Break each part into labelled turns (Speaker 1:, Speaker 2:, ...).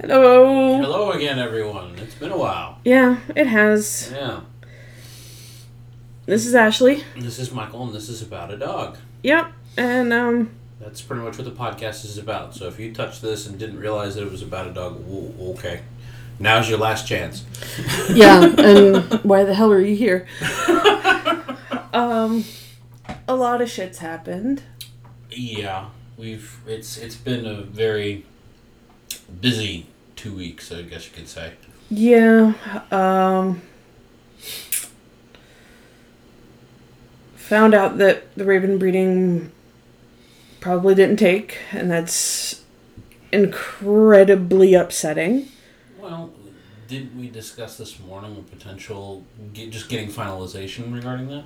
Speaker 1: Hello.
Speaker 2: Hello again, everyone. It's been a while.
Speaker 1: Yeah, it has.
Speaker 2: Yeah.
Speaker 1: This is Ashley.
Speaker 2: This is Michael, and this is about a dog.
Speaker 1: Yep. And um
Speaker 2: That's pretty much what the podcast is about. So if you touched this and didn't realize that it was about a dog, okay. Now's your last chance.
Speaker 1: yeah, and why the hell are you here? um a lot of shit's happened.
Speaker 2: Yeah, we've it's it's been a very busy two weeks, I guess you could say.
Speaker 1: Yeah, um found out that the raven breeding probably didn't take and that's incredibly upsetting.
Speaker 2: Well, didn't we discuss this morning a potential get, just getting finalization regarding that?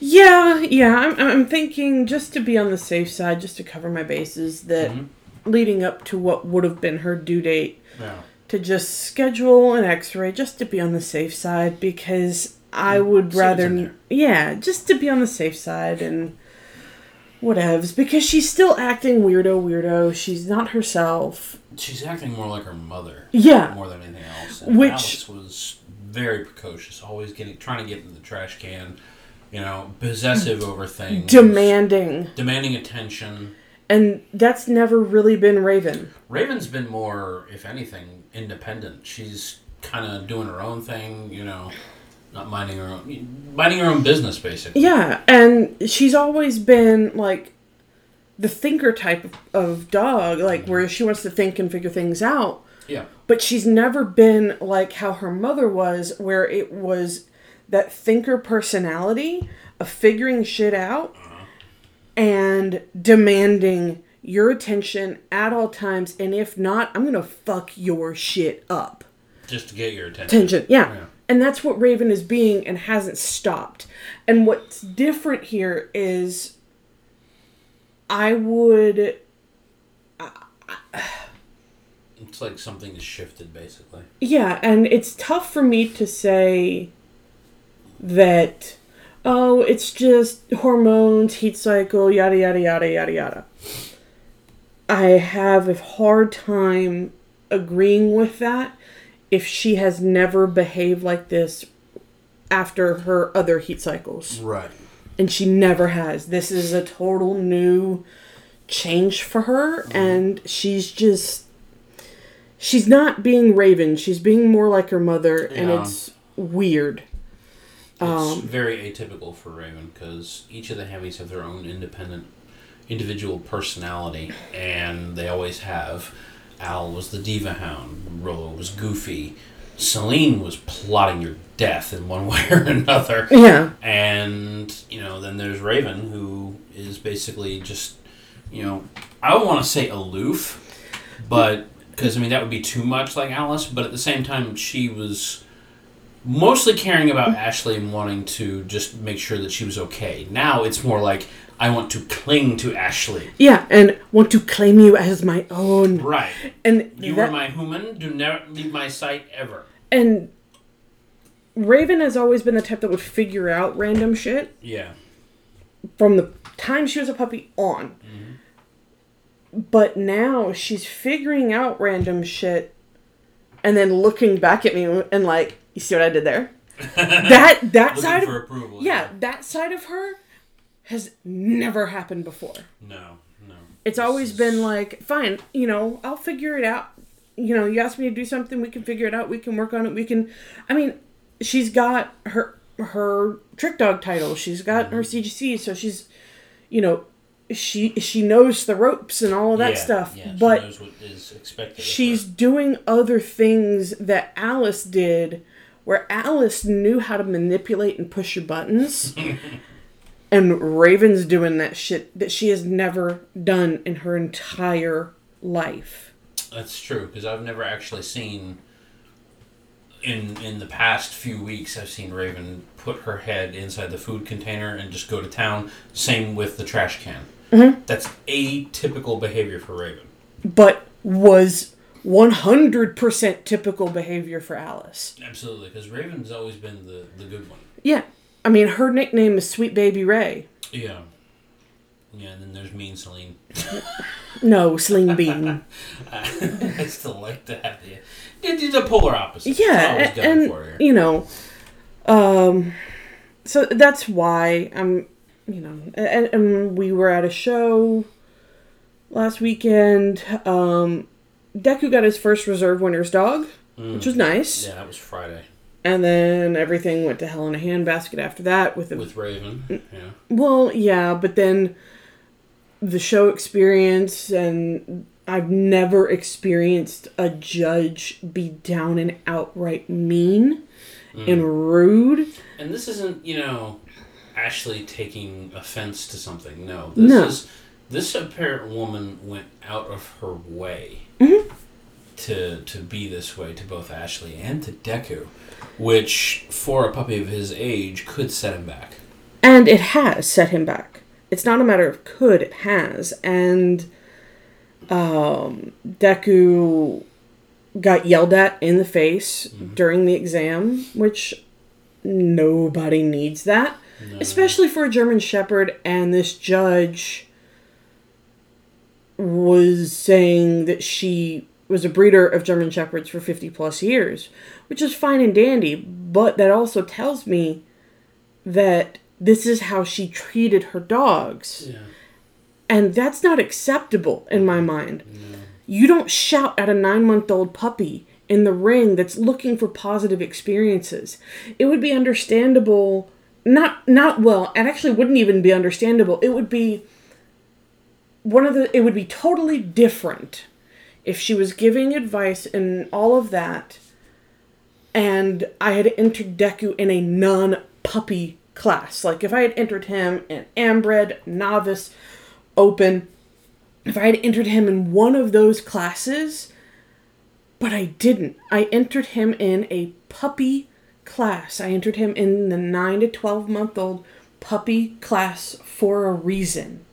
Speaker 1: Yeah, yeah. I'm, I'm thinking just to be on the safe side, just to cover my bases, that
Speaker 2: Mhm.
Speaker 1: Leading up to what would have been her due date,
Speaker 2: Yeah.
Speaker 1: to just schedule an x ray just to be on the safe side because I would
Speaker 2: Mm, See
Speaker 1: rather. Yeah, just to be on the safe side and whatevs because she's still acting weirdo, weirdo. She's not herself.
Speaker 2: She's acting more like her mother.
Speaker 1: Yeah.
Speaker 2: more than anything else. And
Speaker 1: Which-
Speaker 2: Alice was very precocious, always getting trying to get in the trash can, you know, possessive over things,
Speaker 1: Demanding.
Speaker 2: demanding attention.
Speaker 1: And that's never really been Raven.
Speaker 2: Raven's been more, if anything, independent. She's kind of doing her own thing, you know, not minding her own, minding her own business, basically.
Speaker 1: Yeah, and she's always been like the thinker type of, of dog, like where she wants to think and figure things out.
Speaker 2: Yeah.
Speaker 1: But she's never been like how her mother was, where it was that thinker personality of figuring shit out and demanding your attention at all times. And if not, I'm gonna fuck your shit up
Speaker 2: Just to get your attention.
Speaker 1: attention. Yeah.
Speaker 2: Yeah.
Speaker 1: And that's what Raven is being and hasn't stopped. And what's different here is I would
Speaker 2: It's like something has shifted, basically.
Speaker 1: yeah, and it's tough for me to say that oh, it's just hormones, heat cycle, yada yada yada yada yada. I have a hard time agreeing with that if she has never behaved like this after her other heat cycles.
Speaker 2: Right.
Speaker 1: and she never has. This is a total new change for her, mm-hmm. and she's just she's not being Raven. She's being more like her mother, and it's weird.
Speaker 2: It's
Speaker 1: Um,
Speaker 2: very atypical for Raven because each of the Heavies have their own independent, individual personality, and they always have. Al was the diva hound. Rollo was goofy. Celine was plotting your death in one way or another.
Speaker 1: Yeah,
Speaker 2: And, you know, then there's Raven, who is basically just, you know, I don't want to say aloof, but, because, I mean, that would be too much like Alice, but at the same time, she was mostly caring about Ashley and wanting to just make sure that she was okay. Now it's more like, I want to cling to Ashley.
Speaker 1: yeah, and want to claim you as my own.
Speaker 2: Right.
Speaker 1: And
Speaker 2: You
Speaker 1: that,
Speaker 2: are my human. Do never leave my sight ever.
Speaker 1: and Raven has always been the type that would figure out random shit
Speaker 2: Yeah.
Speaker 1: from the time she was a puppy on. Mm-hmm. But now she's figuring out random shit and then looking back at me and like, you see what I did there? that that side
Speaker 2: for
Speaker 1: of
Speaker 2: approval.
Speaker 1: yeah, that side of her has never happened before.
Speaker 2: No, no.
Speaker 1: It's always been like, fine, you know, I'll figure it out. You know, you ask me to do something, we can figure it out. We can work on it. We can. I mean, she's got her her trick dog title. She's got her mm-hmm. CGC, so she's, you know, she she knows the ropes and all of that
Speaker 2: Yeah,
Speaker 1: stuff.
Speaker 2: Yeah,
Speaker 1: but
Speaker 2: she knows what is expected. of
Speaker 1: she's doing other things that Alice did, where Alice knew how to manipulate and push your buttons. and Raven's doing that shit that she has never done in her entire life.
Speaker 2: That's true because I've never actually seen. In in the past few weeks, I've seen Raven put her head inside the food container and just go to town. Same with the trash can.
Speaker 1: Mm-hmm.
Speaker 2: That's atypical behavior for Raven.
Speaker 1: But was 100% typical behavior for Alice.
Speaker 2: Absolutely, because Raven's always been the the good one.
Speaker 1: Yeah. I mean, her nickname is Sweet Baby Ray.
Speaker 2: Yeah. Yeah, and then there's Mean Celine.
Speaker 1: No, Sling Bean.
Speaker 2: I still like to have the. Polar opposite.
Speaker 1: yeah,
Speaker 2: That's all I was
Speaker 1: a-
Speaker 2: going
Speaker 1: and you know, um, so that's why I'm, you know, and, and we were at a show last weekend. Um, Deku got his first reserve winner's dog, which was nice,
Speaker 2: Mm. Yeah, that was Friday
Speaker 1: and then everything went to hell in a handbasket after that with the
Speaker 2: with Raven.
Speaker 1: Mm.
Speaker 2: Yeah.
Speaker 1: Well, yeah, but then the show experience, and I've never experienced a judge be down and outright mean and rude.
Speaker 2: And this isn't, you know, Ashley taking offense to something. No. This
Speaker 1: No.
Speaker 2: is this apparent woman went out of her way
Speaker 1: Mm-hmm.
Speaker 2: to to be this way to both Ashley and to Deku, which for a puppy of his age could set him back.
Speaker 1: And it has set him back. It's not a matter of could, it has. And um, Deku got yelled at in the face during the exam, which nobody needs that. Especially for a German Shepherd, and this judge was saying that she was a breeder of German Shepherds for 50 plus years, which is fine and dandy, but that also tells me that this is how she treated her dogs.
Speaker 2: Yeah.
Speaker 1: And that's not acceptable in my mm-hmm. mind. You don't shout at a nine month old puppy in the ring that's looking for positive experiences. It would be understandable, not not well, it actually wouldn't even be understandable. It would be one of the it would be totally different if she was giving advice and all of that and I had entered Deku in a non puppy class. Like if I had entered him in Am-Bred, Novice, Open, if I had entered him in one of those classes, but I didn't. I entered him in a puppy class. I entered him in the 9 to 12 month old puppy class for a reason.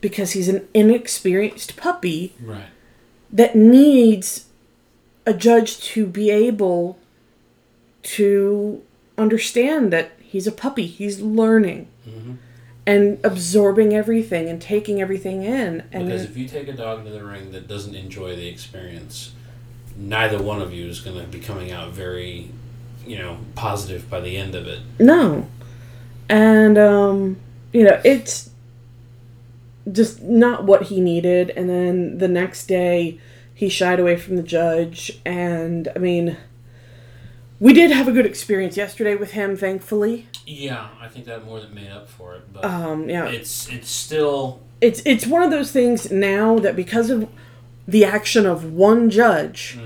Speaker 1: Because he's an inexperienced puppy
Speaker 2: Right.
Speaker 1: that needs a judge to be able to understand that he's a puppy, he's learning and absorbing everything and taking everything in. And
Speaker 2: Because if you take a dog into the ring that doesn't enjoy the experience, neither one of you is going to be coming out very, you know, positive by the end of it.
Speaker 1: no. And, um, you know, it's just not what he needed. And then the next day, he shied away from the judge. And, I mean, we did have a good experience yesterday with him, thankfully.
Speaker 2: Yeah, I think that more than made up for it, but
Speaker 1: Um, yeah.
Speaker 2: it's it's still
Speaker 1: it's it's one of those things now that because of the action of one judge,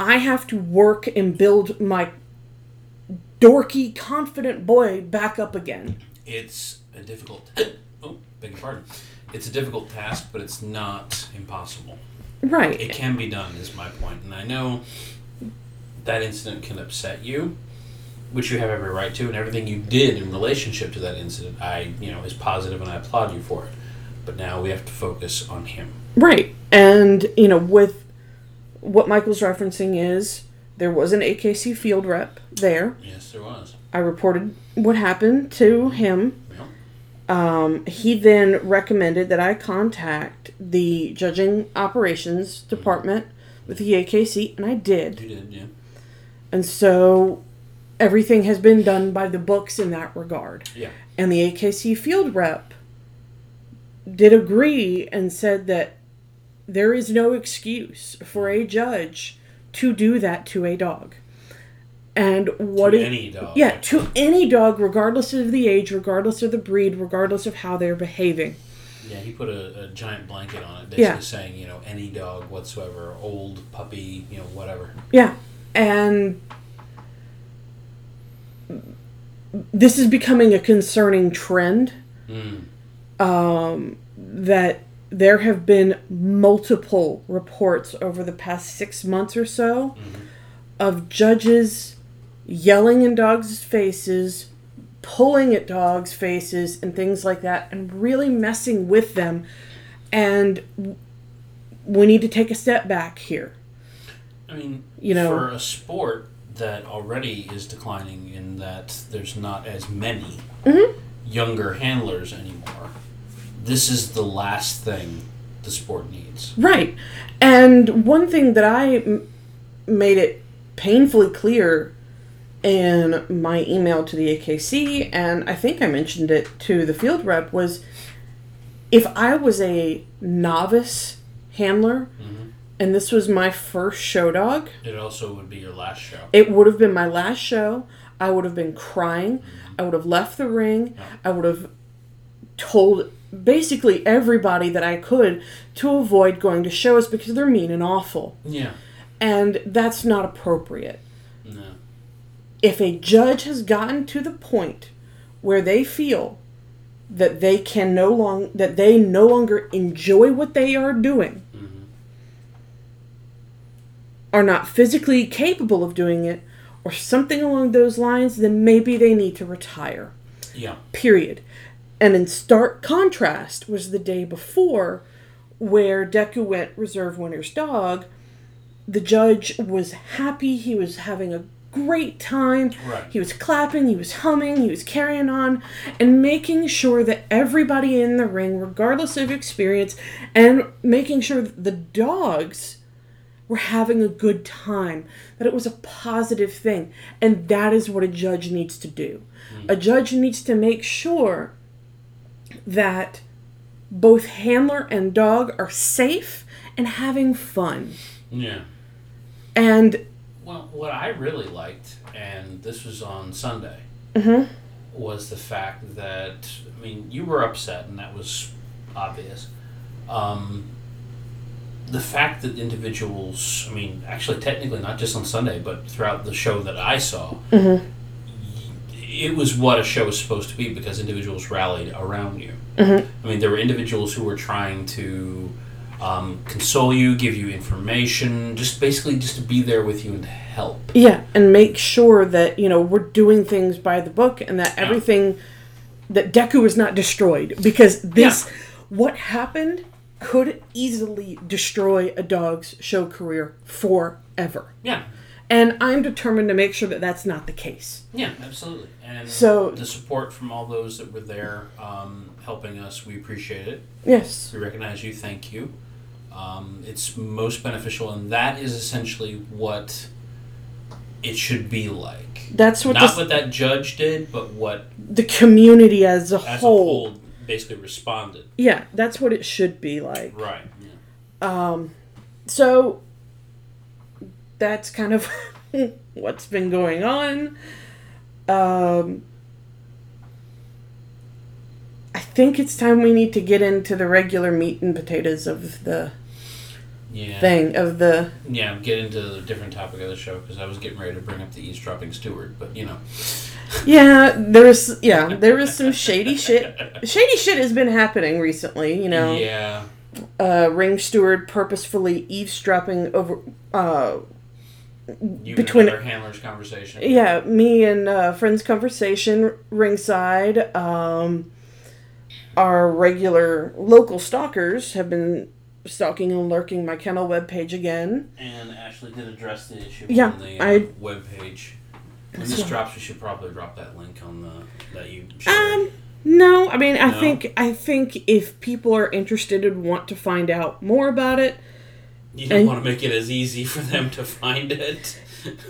Speaker 1: I have to work and build my dorky, confident boy back up again.
Speaker 2: it's a difficult. Oh, beg your pardon. It's a difficult task, but it's not impossible.
Speaker 1: Right.
Speaker 2: It can be done, is my point, and I know that incident can upset you, which you have every right to, and everything you did in relationship to that incident, I you know is positive, and I applaud you for it. But now we have to focus on him.
Speaker 1: Right. And, you know, with what Michael's referencing is there was an AKC field rep there.
Speaker 2: Yes, there was.
Speaker 1: I reported what happened to him. Um, he then recommended that I contact the judging operations department with the AKC, and I did.
Speaker 2: You did, yeah.
Speaker 1: And so everything has been done by the books in that regard.
Speaker 2: Yeah.
Speaker 1: And the AKC field rep did agree and said that there is no excuse for a judge to do that to a dog. And what
Speaker 2: To
Speaker 1: it-
Speaker 2: any dog.
Speaker 1: Yeah, to any dog, regardless of the age, regardless of the breed, regardless of how they're behaving.
Speaker 2: Yeah, he put a, a giant blanket on it, basically
Speaker 1: Yeah.
Speaker 2: saying, you know, any dog whatsoever, old, puppy, you know, whatever.
Speaker 1: Yeah. And this is becoming a concerning trend
Speaker 2: Mm.
Speaker 1: um, that there have been multiple reports over the past six months or so of judges yelling in dogs' faces, pulling at dogs' faces, and things like that, and really messing with them. And we need to take a step back here.
Speaker 2: I mean,
Speaker 1: You know-
Speaker 2: for a sport that already is declining in that there's not as many
Speaker 1: Mm-hmm.
Speaker 2: younger handlers anymore, this is the last thing the sport needs.
Speaker 1: Right. And one thing that I m- made it painfully clear in my email to the AKC, and I think I mentioned it to the field rep, was if I was a novice handler
Speaker 2: Mhm.
Speaker 1: and this was my first show dog,
Speaker 2: It also would be your last show.
Speaker 1: it would have been my last show. I would have been crying. I would have left the ring. I would have told basically everybody that I could to avoid going to shows because they're mean and awful.
Speaker 2: Yeah.
Speaker 1: And that's not appropriate. If a judge has gotten to the point where they feel that they can no long that they no longer enjoy what they are doing mm-hmm. are not physically capable of doing it or something along those lines then maybe they need to retire
Speaker 2: Yeah.
Speaker 1: period. And in stark contrast was the day before, where Deku went reserve winner's dog. The judge was happy. He was having a great time.
Speaker 2: Right.
Speaker 1: He was clapping, he was humming, he was carrying on, and making sure that everybody in the ring, regardless of experience, and making sure that the dogs were having a good time, that it was a positive thing. And that is what a judge needs to do. Hmm. A judge needs to make sure that both handler and dog are safe and having fun.
Speaker 2: Yeah.
Speaker 1: And
Speaker 2: Well, what I really liked, and this was on Sunday,
Speaker 1: Mhm.
Speaker 2: was the fact that I mean you were upset, and that was obvious. Um, the fact that individuals, I mean, actually, technically, not just on Sunday, but throughout the show that I saw, y- it was what a show is supposed to be because individuals rallied around you. I mean, there were individuals who were trying to um, console you, give you information, just basically just to be there with you and help.
Speaker 1: Yeah, and make sure that, you know, we're doing things by the book and that everything that Deku is not destroyed because this what happened could easily destroy a dog's show career forever.
Speaker 2: Yeah,
Speaker 1: And I'm determined to make sure that that's not the case.
Speaker 2: yeah, absolutely. And
Speaker 1: So-
Speaker 2: the support from all those that were there um, helping us, we appreciate it.
Speaker 1: Yes.
Speaker 2: We recognize you. Thank you. Um, it's most beneficial, and that is essentially what it should be like.
Speaker 1: That's what
Speaker 2: Not
Speaker 1: this,
Speaker 2: what that judge did, but what
Speaker 1: the community as a
Speaker 2: as
Speaker 1: whole.
Speaker 2: a whole basically responded.
Speaker 1: Yeah, that's what it should be like.
Speaker 2: Right. Yeah.
Speaker 1: So that's kind of what's been going on. Um, I think it's time we need to get into the regular meat and potatoes of the
Speaker 2: Yeah.
Speaker 1: thing of the
Speaker 2: Yeah, get into the different topic of the show because I was getting ready to bring up the eavesdropping steward, but you know.
Speaker 1: yeah there's yeah there was some shady shit shady shit has been happening recently you know
Speaker 2: Yeah.
Speaker 1: uh ring steward purposefully eavesdropping over uh
Speaker 2: You
Speaker 1: Between-
Speaker 2: and handler's conversation.
Speaker 1: yeah me and uh friends conversation ringside um our regular local stalkers have been stalking and lurking my kennel webpage again
Speaker 2: And Ashley did address the issue
Speaker 1: Yeah,
Speaker 2: on the uh,
Speaker 1: I-
Speaker 2: webpage. When this drops, we should probably drop that link on the that you shared.
Speaker 1: um no i mean i
Speaker 2: No?
Speaker 1: think i think if people are interested and want to find out more about it
Speaker 2: you don't want to make it as easy for them to find it.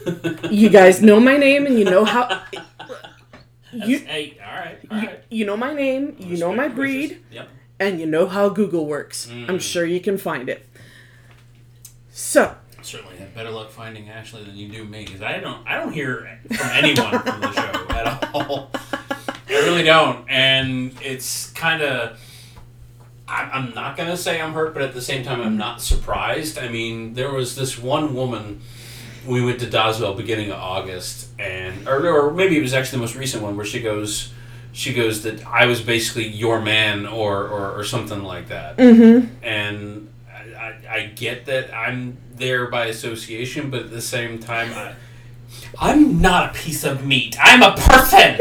Speaker 1: you guys know my name and you know how you
Speaker 2: hey, all right, all right.
Speaker 1: you know my name you know my breed.
Speaker 2: Yep.
Speaker 1: And you know how google works i'm
Speaker 2: Mm.
Speaker 1: sure you can find it so
Speaker 2: Certainly had better luck finding Ashley than you do me because I don't I don't hear from anyone from the show at all. I really don't, and it's kind of. I'm not gonna say I'm hurt, but at the same time, I'm not surprised. I mean, there was this one woman. We went to Doswell beginning of August, and or, or maybe it was actually the most recent one where she goes, she goes that I was basically your man or or, or something like that
Speaker 1: mm-hmm.
Speaker 2: and I, I, I get that I'm there by association, but at the same time, I, I'm not a piece of meat. I'm a person.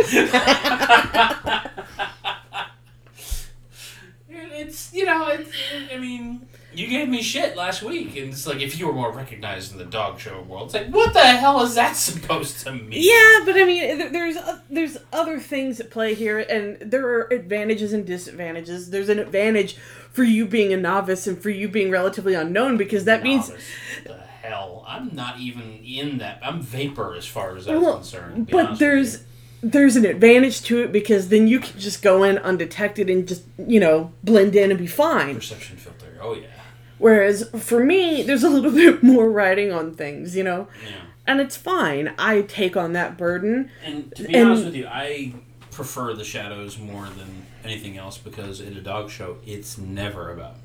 Speaker 2: it's you know, it's, I mean, You gave me shit last week, and it's like if you were more recognized in the dog show world, it's like what the hell is that supposed to mean?
Speaker 1: Yeah, but I mean, there's uh, there's other things at play here, and there are advantages and disadvantages. There's an advantage for you being a novice and for you being relatively unknown because that means
Speaker 2: Novice. the hell, I'm not even in that. I'm vapor as far as that's
Speaker 1: Well,
Speaker 2: concerned.
Speaker 1: but there's there's an advantage to it because then you can just go in undetected and just you know blend in and be fine.
Speaker 2: perception filter. Oh yeah,
Speaker 1: Whereas for me, there's a little bit more writing on things, you know,
Speaker 2: yeah.
Speaker 1: and it's fine. I take on that burden.
Speaker 2: And to be
Speaker 1: And-
Speaker 2: honest with you, I prefer the shadows more than anything else because in a dog show, it's never about me.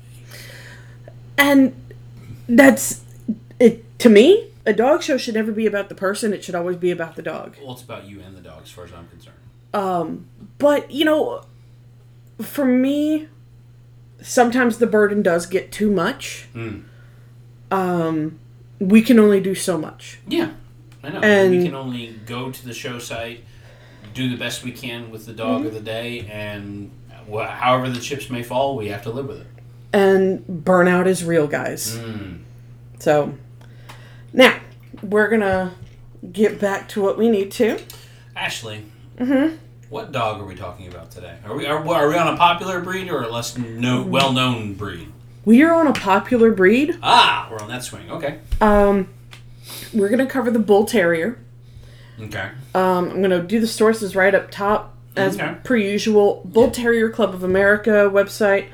Speaker 1: And that's it to me. A dog show should never be about the person. It should always be about the dog.
Speaker 2: Well, it's about you and the dog, as far as I'm concerned.
Speaker 1: Um, but you know, for me, sometimes the burden does get too much.
Speaker 2: Mm.
Speaker 1: Um, we can only do so much.
Speaker 2: Yeah, I know.
Speaker 1: And-
Speaker 2: we can only go to the show site, do the best we can with the dog of the day, and wh- however the chips may fall, we have to live with it.
Speaker 1: And burnout is real, guys.
Speaker 2: Mm.
Speaker 1: So now we're gonna get back to what we need to.
Speaker 2: Ashley,
Speaker 1: Mm-hmm.
Speaker 2: What dog are we talking about today? Are we are, are we on a popular breed or a less no, well-known breed?
Speaker 1: We are on a popular breed.
Speaker 2: Ah, we're on that swing. Okay.
Speaker 1: Um, we're gonna cover the bull terrier.
Speaker 2: Okay.
Speaker 1: Um, I'm gonna do the sources right up top as
Speaker 2: Okay.
Speaker 1: per usual. Bull Terrier Club of America website.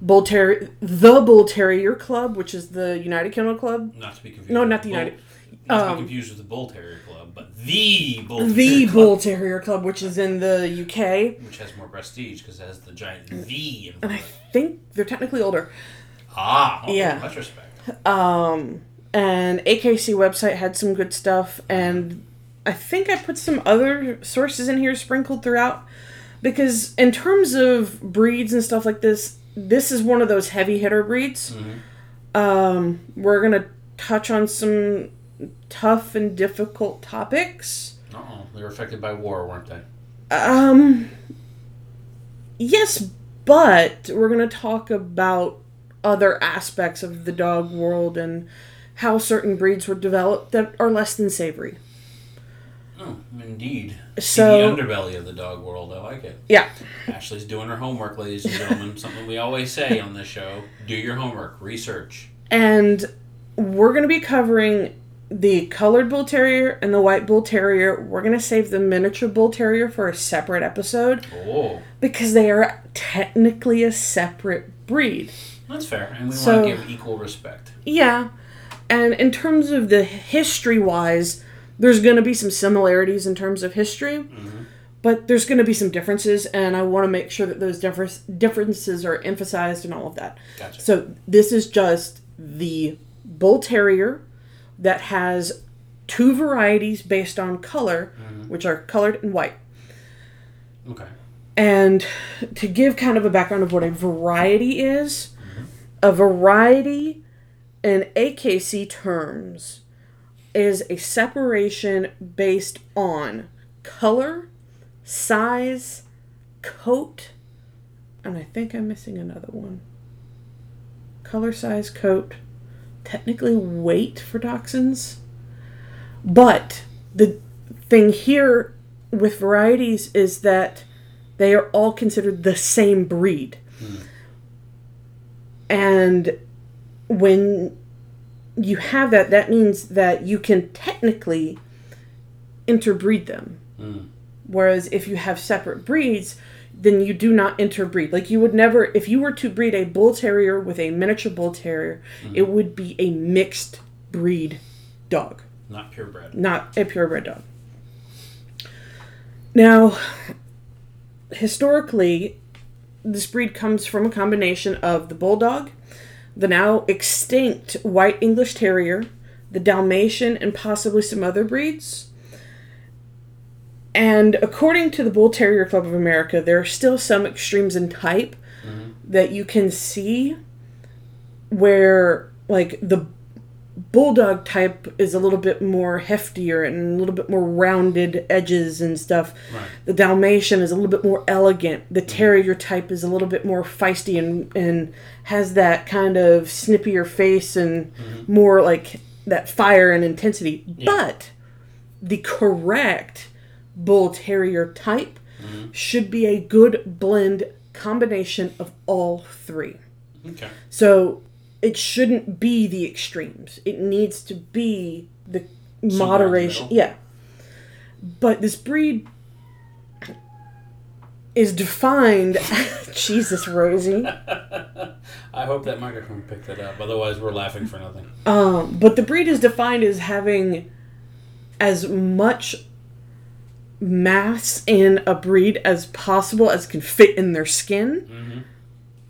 Speaker 1: Bull Terrier, the Bull Terrier Club, which is the United Kennel Club.
Speaker 2: Not to be confused.
Speaker 1: No, not the
Speaker 2: Bull-
Speaker 1: United-
Speaker 2: Not to
Speaker 1: um,
Speaker 2: be confused with the Bull Terrier Club, but the Bull
Speaker 1: The
Speaker 2: Terrier Club,
Speaker 1: Bull Terrier Club, which is in the UK.
Speaker 2: which has more prestige because it has the giant V in
Speaker 1: And I think they're technically older.
Speaker 2: Ah, okay,
Speaker 1: Yeah.
Speaker 2: Retrospect.
Speaker 1: Um, and AKC website had some good stuff, and I think I put some other sources in here sprinkled throughout because in terms of breeds and stuff like this, this is one of those heavy hitter breeds.
Speaker 2: Mhm.
Speaker 1: Um, we're gonna touch on some tough and difficult topics.
Speaker 2: Uh oh, they were affected by war, weren't they?
Speaker 1: Um, yes, but we're gonna talk about other aspects of the dog world and how certain breeds were developed that are less than savory.
Speaker 2: Oh, indeed. See
Speaker 1: So-
Speaker 2: the underbelly of the dog world. I like it.
Speaker 1: Yeah.
Speaker 2: Ashley's doing her homework, ladies and gentlemen. Something we always say on this show: do your homework, research.
Speaker 1: And we're going to be covering the colored bull terrier and the white bull terrier. We're going to save the miniature bull terrier for a separate episode
Speaker 2: Oh,
Speaker 1: because they are technically a separate breed.
Speaker 2: that's fair, and we
Speaker 1: So-
Speaker 2: want to give equal respect.
Speaker 1: Yeah. And in terms of the history wise, there's going to be some similarities in terms of history,
Speaker 2: Mhm.
Speaker 1: but there's going to be some differences, and I want to make sure that those differ- differences are emphasized and all of that.
Speaker 2: Gotcha.
Speaker 1: So this is just the bull terrier that has two varieties based on color, mm-hmm. which are colored and white.
Speaker 2: Okay.
Speaker 1: And to give kind of a background of what a variety is, mm-hmm. a variety in AKC terms is a separation based on color, size, coat, and I think I'm missing another one. Color, size, coat, technically wait for dachshunds. But the thing here with varieties is that they are all considered the same breed. And when you have that, that means that you can technically interbreed them.
Speaker 2: Mm.
Speaker 1: Whereas if you have separate breeds, then you do not interbreed. Like you would never, if you were to breed a bull terrier with a miniature bull terrier, mm-hmm. it would be a mixed breed dog
Speaker 2: Not purebred.
Speaker 1: not a purebred dog. Now, historically, this breed comes from a combination of the bulldog, the now extinct white English terrier, the Dalmatian, and possibly some other breeds. And according to the Bull Terrier Club of America, there are still some extremes in type mm-hmm. that you can see where, like, the bulldog type is a little bit more heftier and a little bit more rounded edges and stuff.
Speaker 2: Right.
Speaker 1: The Dalmatian is a little bit more elegant. The mm-hmm. terrier type is a little bit more feisty and and has that kind of snippier face and mm-hmm. more like that fire and intensity. But the correct bull terrier type should be a good blend combination of all three.
Speaker 2: Okay.
Speaker 1: So it shouldn't be the extremes. It needs to be the
Speaker 2: the
Speaker 1: moderation.
Speaker 2: middle.
Speaker 1: Yeah. But this breed is defined. Jesus, Rosie.
Speaker 2: I hope that microphone picked that up. Otherwise, we're laughing for nothing.
Speaker 1: Um, but the breed is defined as having as much mass in a breed as possible as can fit in their skin,
Speaker 2: Mm-hmm.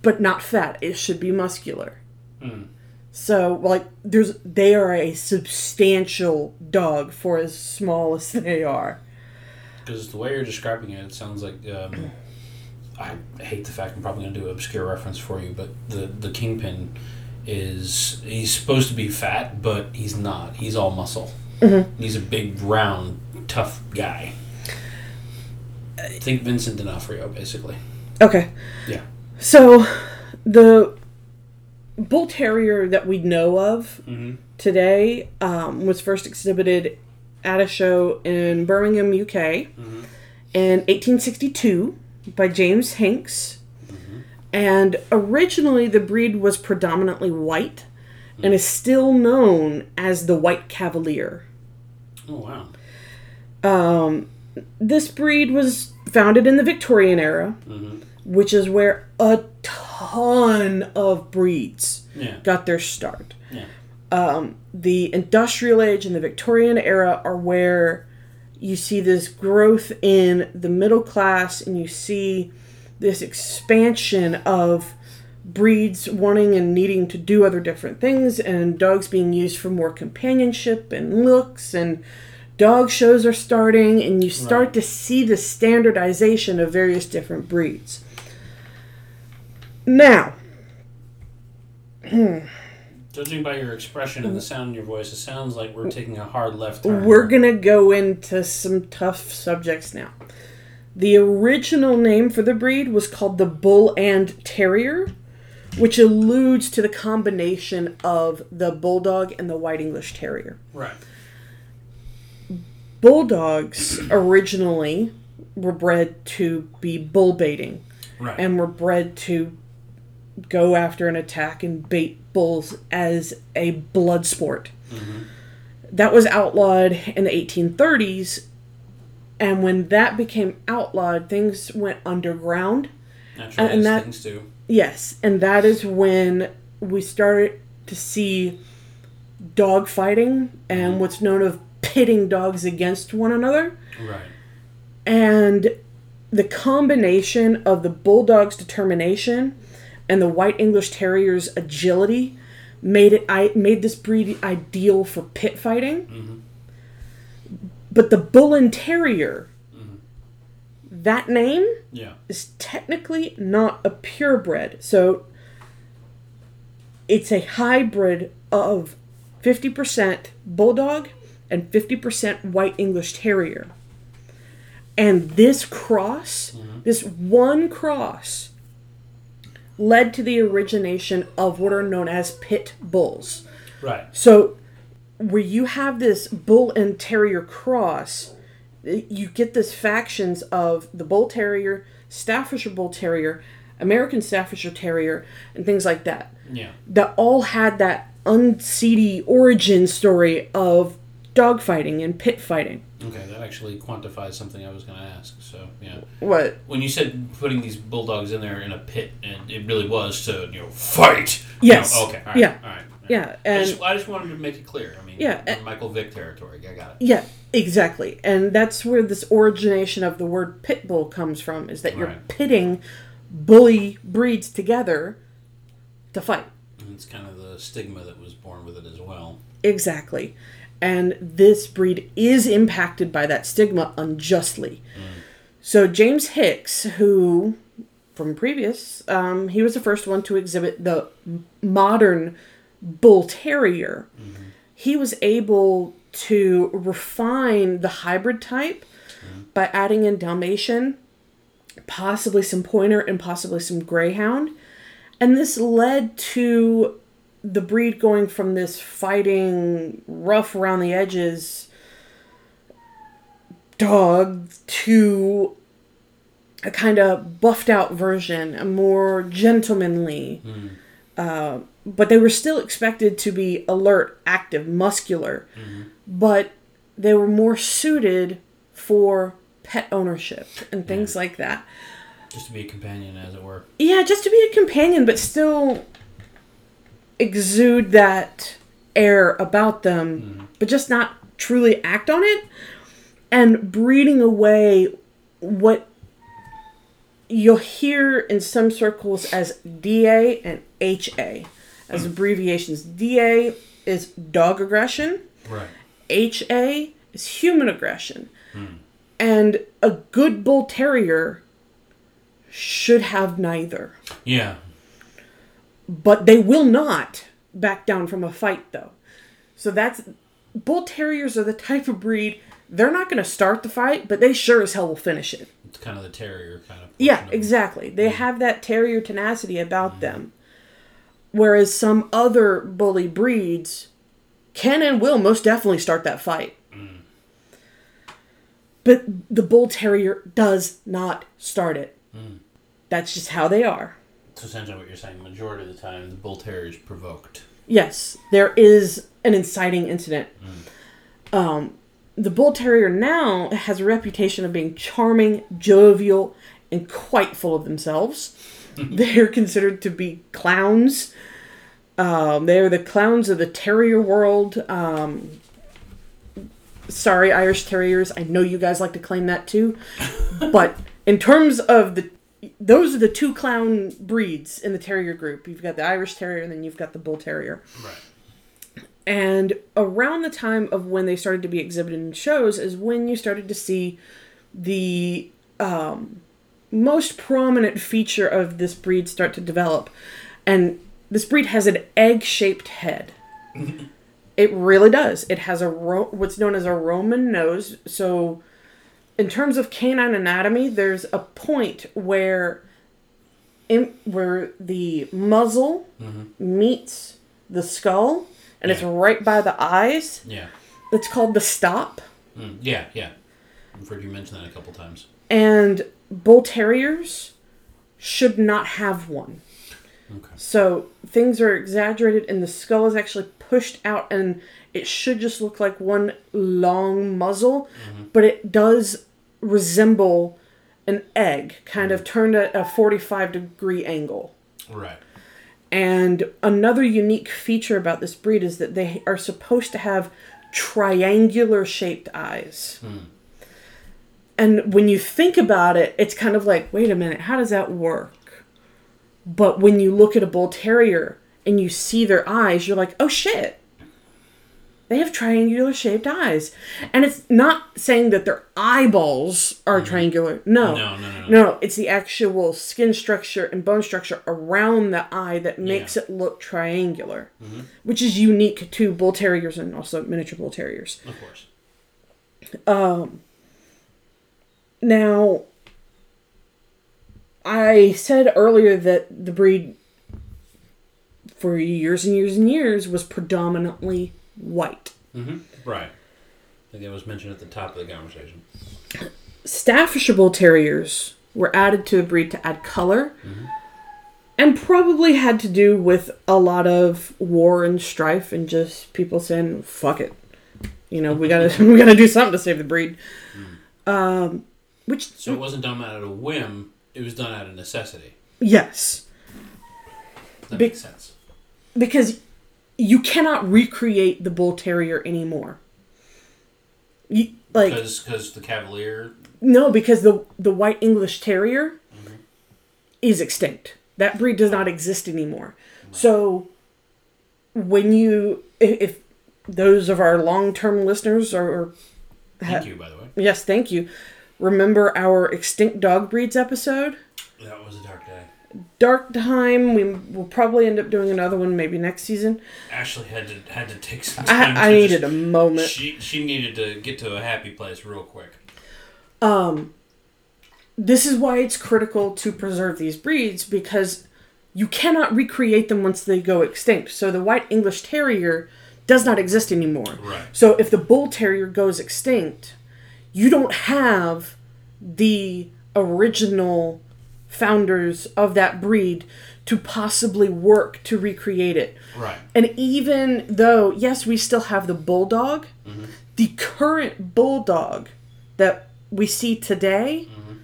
Speaker 1: but not fat. It should be muscular.
Speaker 2: Mm.
Speaker 1: So, like, there's they are a substantial dog for as small as they are.
Speaker 2: Because the way you're describing it, it sounds like. Um, I hate the fact I'm probably going to do an obscure reference for you, but the the kingpin is he's supposed to be fat, but he's not. He's all muscle. He's a big, round, tough guy. Think Vincent D'Onofrio, basically.
Speaker 1: Okay.
Speaker 2: Yeah.
Speaker 1: So, the bull terrier that we know of
Speaker 2: Mm-hmm.
Speaker 1: today um, was first exhibited at a show in Birmingham, UK, in 1862 by James Hinks. And originally, the breed was predominantly white and is still known as the White Cavalier.
Speaker 2: Oh wow.
Speaker 1: Um, this breed was founded in the Victorian era,
Speaker 2: Mm-hmm.
Speaker 1: which is where a ton of breeds
Speaker 2: Yeah.
Speaker 1: got their start.
Speaker 2: Yeah.
Speaker 1: Um, the industrial age and the Victorian era are where you see this growth in the middle class and you see this expansion of breeds wanting and needing to do other different things and dogs being used for more companionship and looks and dog shows are starting and you start
Speaker 2: Right.
Speaker 1: to see the standardization of various different breeds. Now,
Speaker 2: Judging by your expression and the sound in your voice, it sounds like we're taking a hard left turn.
Speaker 1: We're gonna go into some tough subjects now. The original name for the breed was called the Bull and Terrier, which alludes to the combination of the Bulldog and the White English Terrier.
Speaker 2: right.
Speaker 1: Bulldogs originally were bred to be bull baiting
Speaker 2: Right.
Speaker 1: and were bred to go after and attack and bait bulls as a blood sport. Mm-hmm. That was outlawed in the 1830s, and when that became outlawed, things went underground.
Speaker 2: Naturally,
Speaker 1: and that-
Speaker 2: things do.
Speaker 1: Yes, and that is when we started to see dog fighting and mm-hmm. what's known of pitting dogs against one another.
Speaker 2: Right.
Speaker 1: And the combination of the bulldog's determination and the white English terrier's agility made it I made this breed ideal for pit fighting. Mm-hmm. But the bull and terrier, mm-hmm. that name
Speaker 2: Yeah.
Speaker 1: is technically not a purebred. So it's a hybrid of 50% bulldog and 50% white English terrier. And this cross, mm-hmm. this one cross, led to the origination of what are known as pit bulls.
Speaker 2: Right.
Speaker 1: So, where you have this bull and terrier cross, you get this factions of the bull terrier, Staffordshire bull terrier, American Staffordshire terrier, and things like that.
Speaker 2: Yeah.
Speaker 1: That all had that unseedy origin story of dogfighting and pit fighting.
Speaker 2: Okay, that actually quantifies something I was going to ask. So, yeah.
Speaker 1: What?
Speaker 2: When you said putting these bulldogs in there in a pit, and it really was to, you know, fight. You
Speaker 1: Yes.
Speaker 2: know, okay. All right.
Speaker 1: Yeah.
Speaker 2: All right.
Speaker 1: Yeah,
Speaker 2: I
Speaker 1: and
Speaker 2: just, I just wanted to make it clear. I mean,
Speaker 1: Yeah, and-
Speaker 2: Michael Vick territory. I got it.
Speaker 1: Yeah, exactly. And that's where this origination of the word pit bull comes from is that you're
Speaker 2: Right.
Speaker 1: pitting bully breeds together to fight.
Speaker 2: And it's kind of the stigma that was born with it as well.
Speaker 1: Exactly. And this breed is impacted by that stigma unjustly. So James Hinks, who from previous, um, he was the first one to exhibit the modern bull terrier. he was able to refine the hybrid type by adding in Dalmatian, possibly some Pointer, and possibly some Greyhound. And this led to the breed going from this fighting, rough around the edges dog to a kind of buffed out version, a more gentlemanly. Uh, but they were still expected to be alert, active, muscular, but they were more suited for pet ownership and things like that.
Speaker 2: Just to be a companion, as it were.
Speaker 1: Yeah, just to be a companion, but still exude that air about them, mm-hmm. but just not truly act on it. And breeding away what you'll hear in some circles as DA and HA as mm-hmm. abbreviations. DA is dog aggression,
Speaker 2: Right.
Speaker 1: HA is human aggression. Mm. And a good bull terrier should have neither.
Speaker 2: Yeah.
Speaker 1: But they will not back down from a fight though. So that's bull terriers are the type of breed they're not going to start the fight, but they sure as hell will finish it.
Speaker 2: It's kind of the terrier kind of.
Speaker 1: Yeah,
Speaker 2: portion of it.
Speaker 1: exactly. They have that terrier tenacity about mm-hmm. them. Whereas some other bully breeds can and will most definitely start that fight. Mm. But the bull terrier does not start it. Mm. That's just how they are.
Speaker 2: So essentially, what you're saying, majority of the time, the bull terrier is provoked.
Speaker 1: Yes, there is an inciting incident. Um, the bull terrier now has a reputation of being charming, jovial, and quite full of themselves. They're considered to be clowns. Um, they're the clowns of the terrier world. Um, sorry, Irish Terriers. I know you guys like to claim that too. but in terms of the those are the two clown breeds in the terrier group. You've got the Irish Terrier and then you've got the Bull Terrier.
Speaker 2: Right.
Speaker 1: And around the time of when they started to be exhibited in shows is when you started to see the um, most prominent feature of this breed start to develop. And this breed has an egg shaped head. it really does. It has a ro- what's known as a Roman nose. So, in terms of canine anatomy, there's a point where in, where the muzzle meets the skull and it's right by the eyes.
Speaker 2: Yeah.
Speaker 1: It's called the stop.
Speaker 2: Mm, yeah. Yeah. I've heard you mention that a couple times.
Speaker 1: And bull terriers should not have one.
Speaker 2: Okay.
Speaker 1: So things are exaggerated and the skull is actually pushed out and it should just look like one long muzzle, but it does resemble an egg, kind of turned at a 45 degree angle.
Speaker 2: Right.
Speaker 1: And another unique feature about this breed is that they are supposed to have triangular shaped eyes. Hmm. And when you think about it, it's kind of like, wait a minute, how does that work? But when you look at a bull terrier and you see their eyes, you're like, oh shit. They have triangular shaped eyes. And it's not saying that their eyeballs are triangular. No.
Speaker 2: No, no, no, no.
Speaker 1: It's the actual skin structure and bone structure around the eye that makes
Speaker 2: Yeah.
Speaker 1: it look triangular, which is unique to bull terriers and also miniature bull terriers.
Speaker 2: Of course.
Speaker 1: Um, Now, I said earlier that the breed for years and years and years was predominantly white.
Speaker 2: Mm-hmm. Right. I think that was mentioned at the top of the conversation.
Speaker 1: Staffordshire Terriers were added to the breed to add color and probably had to do with a lot of war and strife and just people saying, fuck it. You know, we gotta we gotta do something to save the breed. Um, which
Speaker 2: So it wasn't done out of a whim. It was done out of necessity.
Speaker 1: yes,
Speaker 2: That
Speaker 1: Big-
Speaker 2: makes sense.
Speaker 1: because you cannot recreate the bull terrier anymore. You, like
Speaker 2: Because the Cavalier.
Speaker 1: no, because the the white English terrier mm-hmm. is extinct. That breed does not exist anymore. Mm-hmm. So when you if, if those of our long term listeners are
Speaker 2: Thank you, by the way.
Speaker 1: yes, thank you. Remember our extinct dog breeds episode?
Speaker 2: That was a dark day.
Speaker 1: Dark Time, we will probably end up doing another one maybe next season.
Speaker 2: Ashley had to had to take some time.
Speaker 1: I, I needed
Speaker 2: just-
Speaker 1: a moment.
Speaker 2: She she needed to get to a happy place real quick.
Speaker 1: Um, this is why it's critical to preserve these breeds because you cannot recreate them once they go extinct. So the white English Terrier does not exist anymore.
Speaker 2: Right.
Speaker 1: So if the Bull Terrier goes extinct, you don't have the original founders of that breed to possibly work to recreate it.
Speaker 2: Right.
Speaker 1: And even though, yes, we still have the bulldog, mm-hmm. the current bulldog that we see today mm-hmm.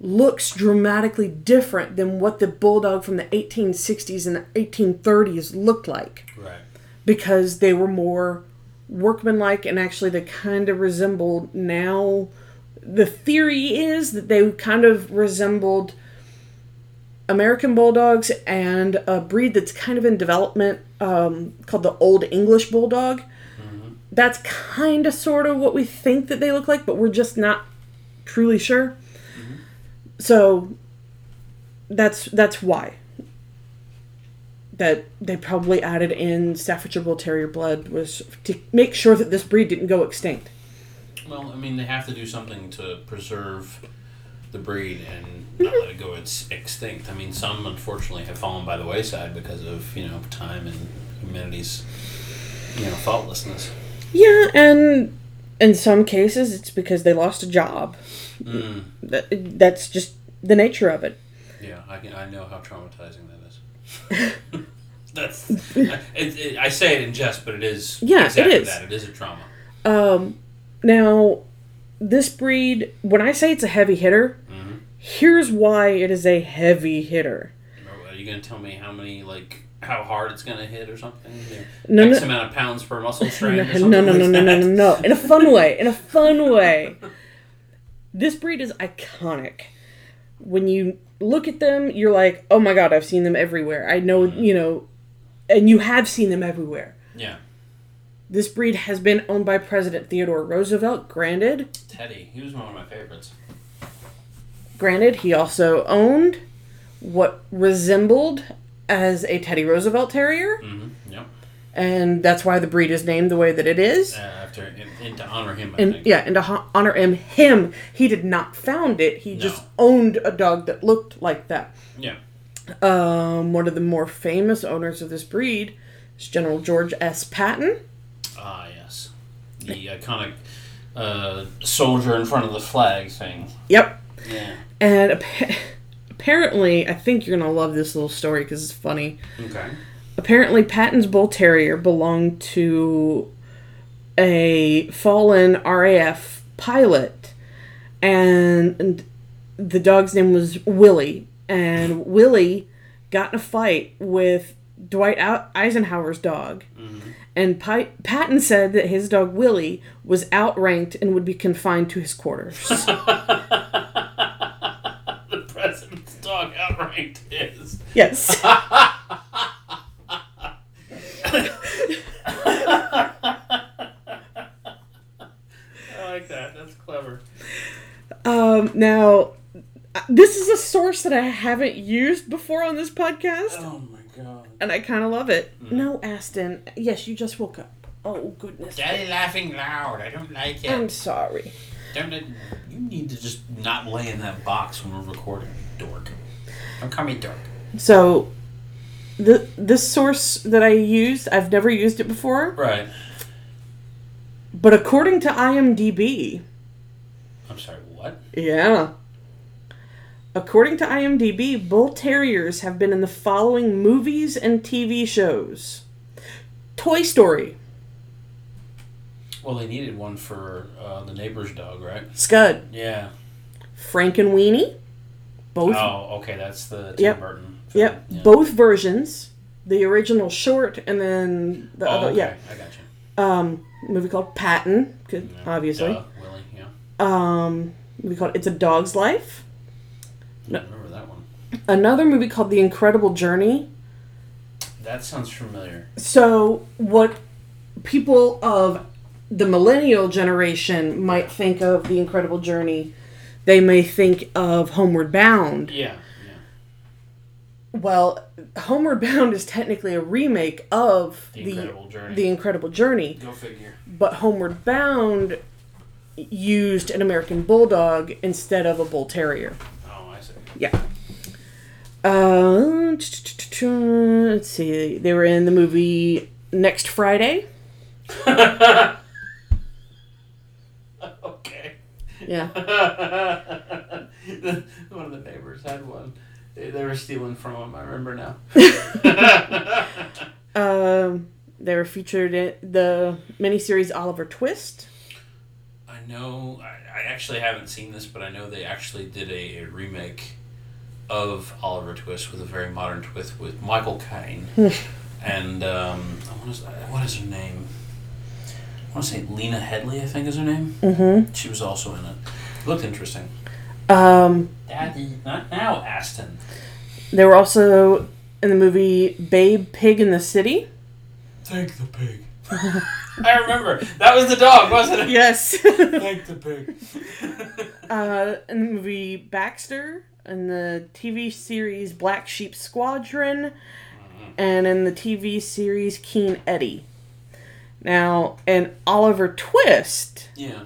Speaker 1: looks dramatically different than what the bulldog from the 1860s and the 1830s looked like
Speaker 2: Right.
Speaker 1: because they were more workmanlike and actually they kind of resembled now the theory is that they kind of resembled American bulldogs and a breed that's kind of in development um, called the Old English Bulldog. That's kind of sort of what we think that they look like, but we're just not truly sure. So that's that's why that they probably added in Staffordshire Bull Terrier blood was to make sure that this breed didn't go extinct.
Speaker 2: Well, I mean, they have to do something to preserve the breed and not let it go ex- extinct. I mean, some unfortunately have fallen by the wayside because of you know time and humanity's you know faultlessness.
Speaker 1: Yeah, and in some cases it's because they lost a job.
Speaker 2: Mm.
Speaker 1: That, that's just the nature of it.
Speaker 2: Yeah, I can. I know how traumatizing that is. That's. it, it, I say it in jest, but it is.
Speaker 1: Yeah, it
Speaker 2: exactly
Speaker 1: is.
Speaker 2: That it is a trauma.
Speaker 1: Um, now, this breed, when I say it's a heavy hitter. Here's why it is a heavy hitter.
Speaker 2: Are you gonna tell me how many like how hard it's gonna hit or something?
Speaker 1: No,
Speaker 2: X
Speaker 1: no,
Speaker 2: amount of pounds per muscle strain.
Speaker 1: no,
Speaker 2: or
Speaker 1: no, no, no,
Speaker 2: like
Speaker 1: no, no, no, no. In a fun way. In a fun way. This breed is iconic. When you look at them, you're like, oh my god, I've seen them everywhere. I know, mm-hmm. you know, and you have seen them everywhere.
Speaker 2: Yeah,
Speaker 1: This breed has been owned by President Theodore Roosevelt. Granted,
Speaker 2: Teddy. He was one of my favorites.
Speaker 1: Granted, he also owned what resembled as a Teddy Roosevelt Terrier,
Speaker 2: Mm-hmm. Yep.
Speaker 1: and that's why the breed is named the way that it is.
Speaker 2: Uh, after and, and to honor him, I
Speaker 1: And
Speaker 2: think.
Speaker 1: yeah, and to ho- honor him, him, he did not found it. He just owned a dog that looked like that.
Speaker 2: Yeah.
Speaker 1: Um, one of the more famous owners of this breed is General George S. Patton.
Speaker 2: Ah, yes. The iconic uh, soldier in front of the flag thing.
Speaker 1: Yep.
Speaker 2: Yeah.
Speaker 1: And appa- apparently, I think you're gonna love this little story because it's funny.
Speaker 2: Okay.
Speaker 1: Apparently, Patton's Bull Terrier belonged to a fallen RAF pilot, and, and the dog's name was Willie. And Willie got in a fight with Dwight Eisenhower's dog. Mm-hmm. And Pi- Patton said that his dog Willie was outranked and would be confined to his quarters.
Speaker 2: the president's dog outranked his.
Speaker 1: yes.
Speaker 2: I like that. That's clever.
Speaker 1: Um, now, this is a source that I haven't used before on this podcast,
Speaker 2: Oh my god.
Speaker 1: and I kind of love it. No, Aston. Yes, you just woke up. Oh, goodness.
Speaker 2: Daddy laughing loud. I don't like it.
Speaker 1: I'm sorry.
Speaker 2: Don't it, you need to just not lay in that box when we're recording, dork. Don't call me dork.
Speaker 1: So, the this source that I used, I've never used it before,
Speaker 2: Right.
Speaker 1: but according to IMDb,
Speaker 2: I'm sorry, what?
Speaker 1: yeah. According to IMDb, Bull Terriers have been in the following movies and TV shows Toy Story,
Speaker 2: Well, they needed one for uh, the neighbor's dog, right?
Speaker 1: Scud,
Speaker 2: Yeah.
Speaker 1: Frankenweenie, both
Speaker 2: Oh, okay, that's the Tim
Speaker 1: Yep.
Speaker 2: Burton. film.
Speaker 1: Yep,
Speaker 2: Yeah.
Speaker 1: both versions. The original short and then the
Speaker 2: Oh,
Speaker 1: other,
Speaker 2: okay.
Speaker 1: yeah.
Speaker 2: I got you.
Speaker 1: Um, movie called Patton,
Speaker 2: Yeah.
Speaker 1: obviously.
Speaker 2: Duh, Willie, yeah.
Speaker 1: Um, movie called It's a Dog's Life.
Speaker 2: I remember that one.
Speaker 1: Another movie called The Incredible Journey.
Speaker 2: That sounds familiar.
Speaker 1: So, what people of the millennial generation might think of The Incredible Journey, they may think of Homeward Bound.
Speaker 2: Yeah, yeah.
Speaker 1: well, Homeward Bound is technically a remake of
Speaker 2: The
Speaker 1: the
Speaker 2: Incredible Journey.
Speaker 1: the Incredible Journey,
Speaker 2: Go figure.
Speaker 1: but Homeward Bound used an American Bulldog instead of a Bull Terrier.
Speaker 2: Oh, I see.
Speaker 1: Yeah. Uh, let's see. They were in the movie Next Friday.
Speaker 2: okay.
Speaker 1: Yeah.
Speaker 2: one of the neighbors had one. They, they were stealing from him. I remember now.
Speaker 1: Um, they were featured in the miniseries Oliver Twist.
Speaker 2: I know. I, I actually haven't seen this, but I know they actually did a, a remake of Oliver Twist with a very modern twist with Michael Caine and um, what is what is her name? I want to say Lena Headey. I think is her name.
Speaker 1: Mm-hmm.
Speaker 2: She was also in it. it Looked interesting.
Speaker 1: Um,
Speaker 2: Daddy, not now, Aston.
Speaker 1: they were also in the movie Babe Pig in the City.
Speaker 2: Thank the pig. I remember that was the dog, wasn't it?
Speaker 1: Yes.
Speaker 2: Thank the pig.
Speaker 1: uh, in the movie Baxter, in the TV series Black Sheep Squadron, and in the TV series Keen Eddie. Now, in Oliver Twist,
Speaker 2: yeah.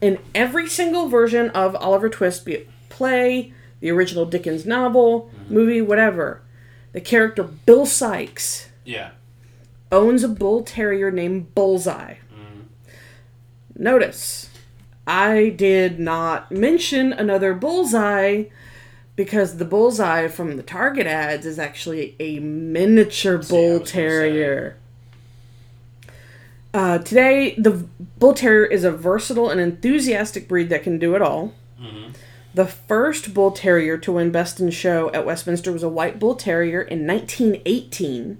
Speaker 1: in every single version of Oliver Twist, be it play, the original Dickens novel, movie, whatever, the character Bill Sikes
Speaker 2: Yeah.
Speaker 1: owns a bull terrier named Bullseye. Notice, I did not mention another bullseye because the bullseye from the Target ads is actually a miniature bull terrier. Uh, today, the bull terrier is a versatile and enthusiastic breed that can do it all.
Speaker 2: Mm-hmm.
Speaker 1: The first bull terrier to win Best in Show at Westminster was a white bull terrier in 1918,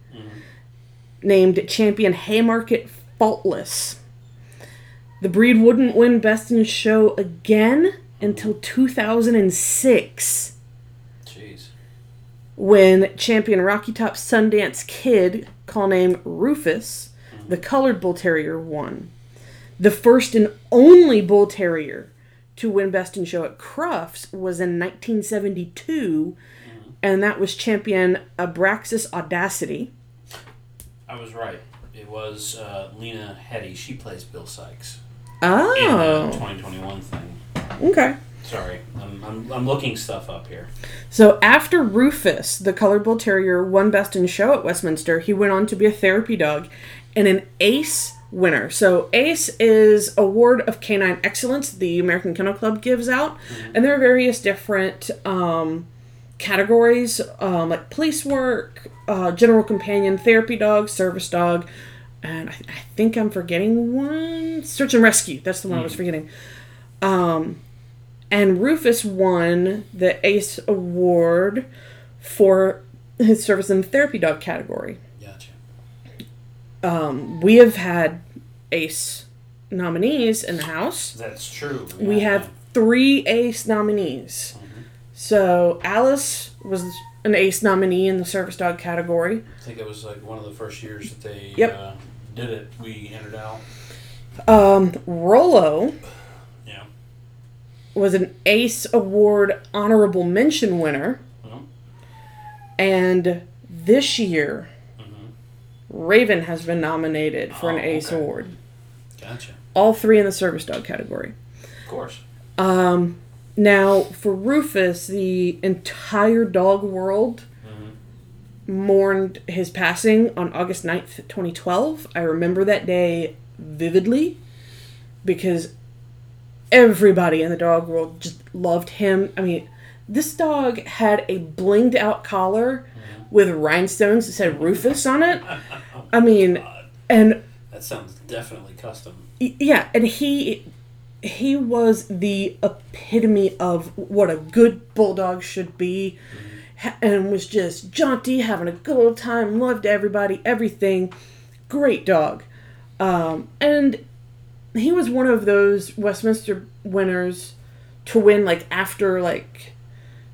Speaker 1: named Champion Haymarket Faultless. The breed wouldn't win Best in Show again until 2006,
Speaker 2: Jeez.
Speaker 1: when Champion Rocky Top Sundance Kid, call name Rufus, the colored bull terrier, won. The first and only bull terrier to win Best in Show at Crufts was in 1972, and that was champion Abraxas Audacity.
Speaker 2: I was right. It was uh, Lena Headey. She plays Bill Sikes in the
Speaker 1: Oh,
Speaker 2: 2021 thing.
Speaker 1: okay.
Speaker 2: Sorry, I'm, I'm, I'm looking stuff up here.
Speaker 1: So after Rufus, the colored bull terrier, won Best in Show at Westminster, he went on to be a therapy dog and an ACE winner. So ACE is Award of Canine Excellence the American Kennel Club gives out, and there are various different um, categories um, like police work, uh, general companion, therapy dog, service dog, and I, I think I'm forgetting one. Search and rescue. That's the one I was forgetting. Um, and Rufus won the ACE award for his service in the therapy dog category. Um, we have had ACE nominees in the house.
Speaker 2: That's true.
Speaker 1: We have three ACE nominees. So Alice was an ACE nominee in the service dog category.
Speaker 2: I think it was like one of the first years that they
Speaker 1: Yep.
Speaker 2: uh, did it. We entered out.
Speaker 1: Um, Rolo
Speaker 2: Yeah.
Speaker 1: was an ACE award honorable mention winner. And this year. Raven has been nominated for an
Speaker 2: Oh,
Speaker 1: ACE
Speaker 2: okay.
Speaker 1: award.
Speaker 2: Gotcha.
Speaker 1: All three in the service dog category.
Speaker 2: Of course.
Speaker 1: Um, now, for Rufus, the entire dog world
Speaker 2: Mhm.
Speaker 1: mourned his passing on August 9th, 2012. I remember that day vividly because everybody in the dog world just loved him. I mean, this dog had a blinged out collar with rhinestones that said Rufus on it. I mean, and
Speaker 2: That sounds definitely custom.
Speaker 1: Yeah and he he was the epitome of what a good bulldog should be. Ha- and was just jaunty having a good old time loved everybody everything. Great dog. Um, and he was one of those westminster winners to win like after like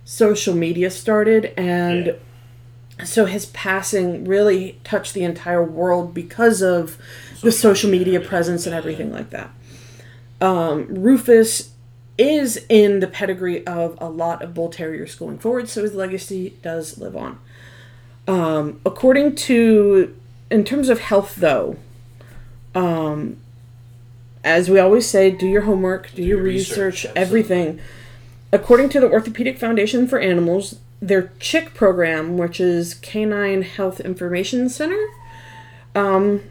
Speaker 1: social media started. And so his passing really touched the entire world because of the social media presence and everything like that. Um, Rufus is in the pedigree of a lot of bull terriers going forward, so his legacy does live on. Um, according to, in terms of health, though, um, as we always say, do your homework, do, your
Speaker 2: your
Speaker 1: research,
Speaker 2: research,
Speaker 1: everything. According to the Orthopedic Foundation for Animals, their CHIC program, which is Canine Health Information Center, um,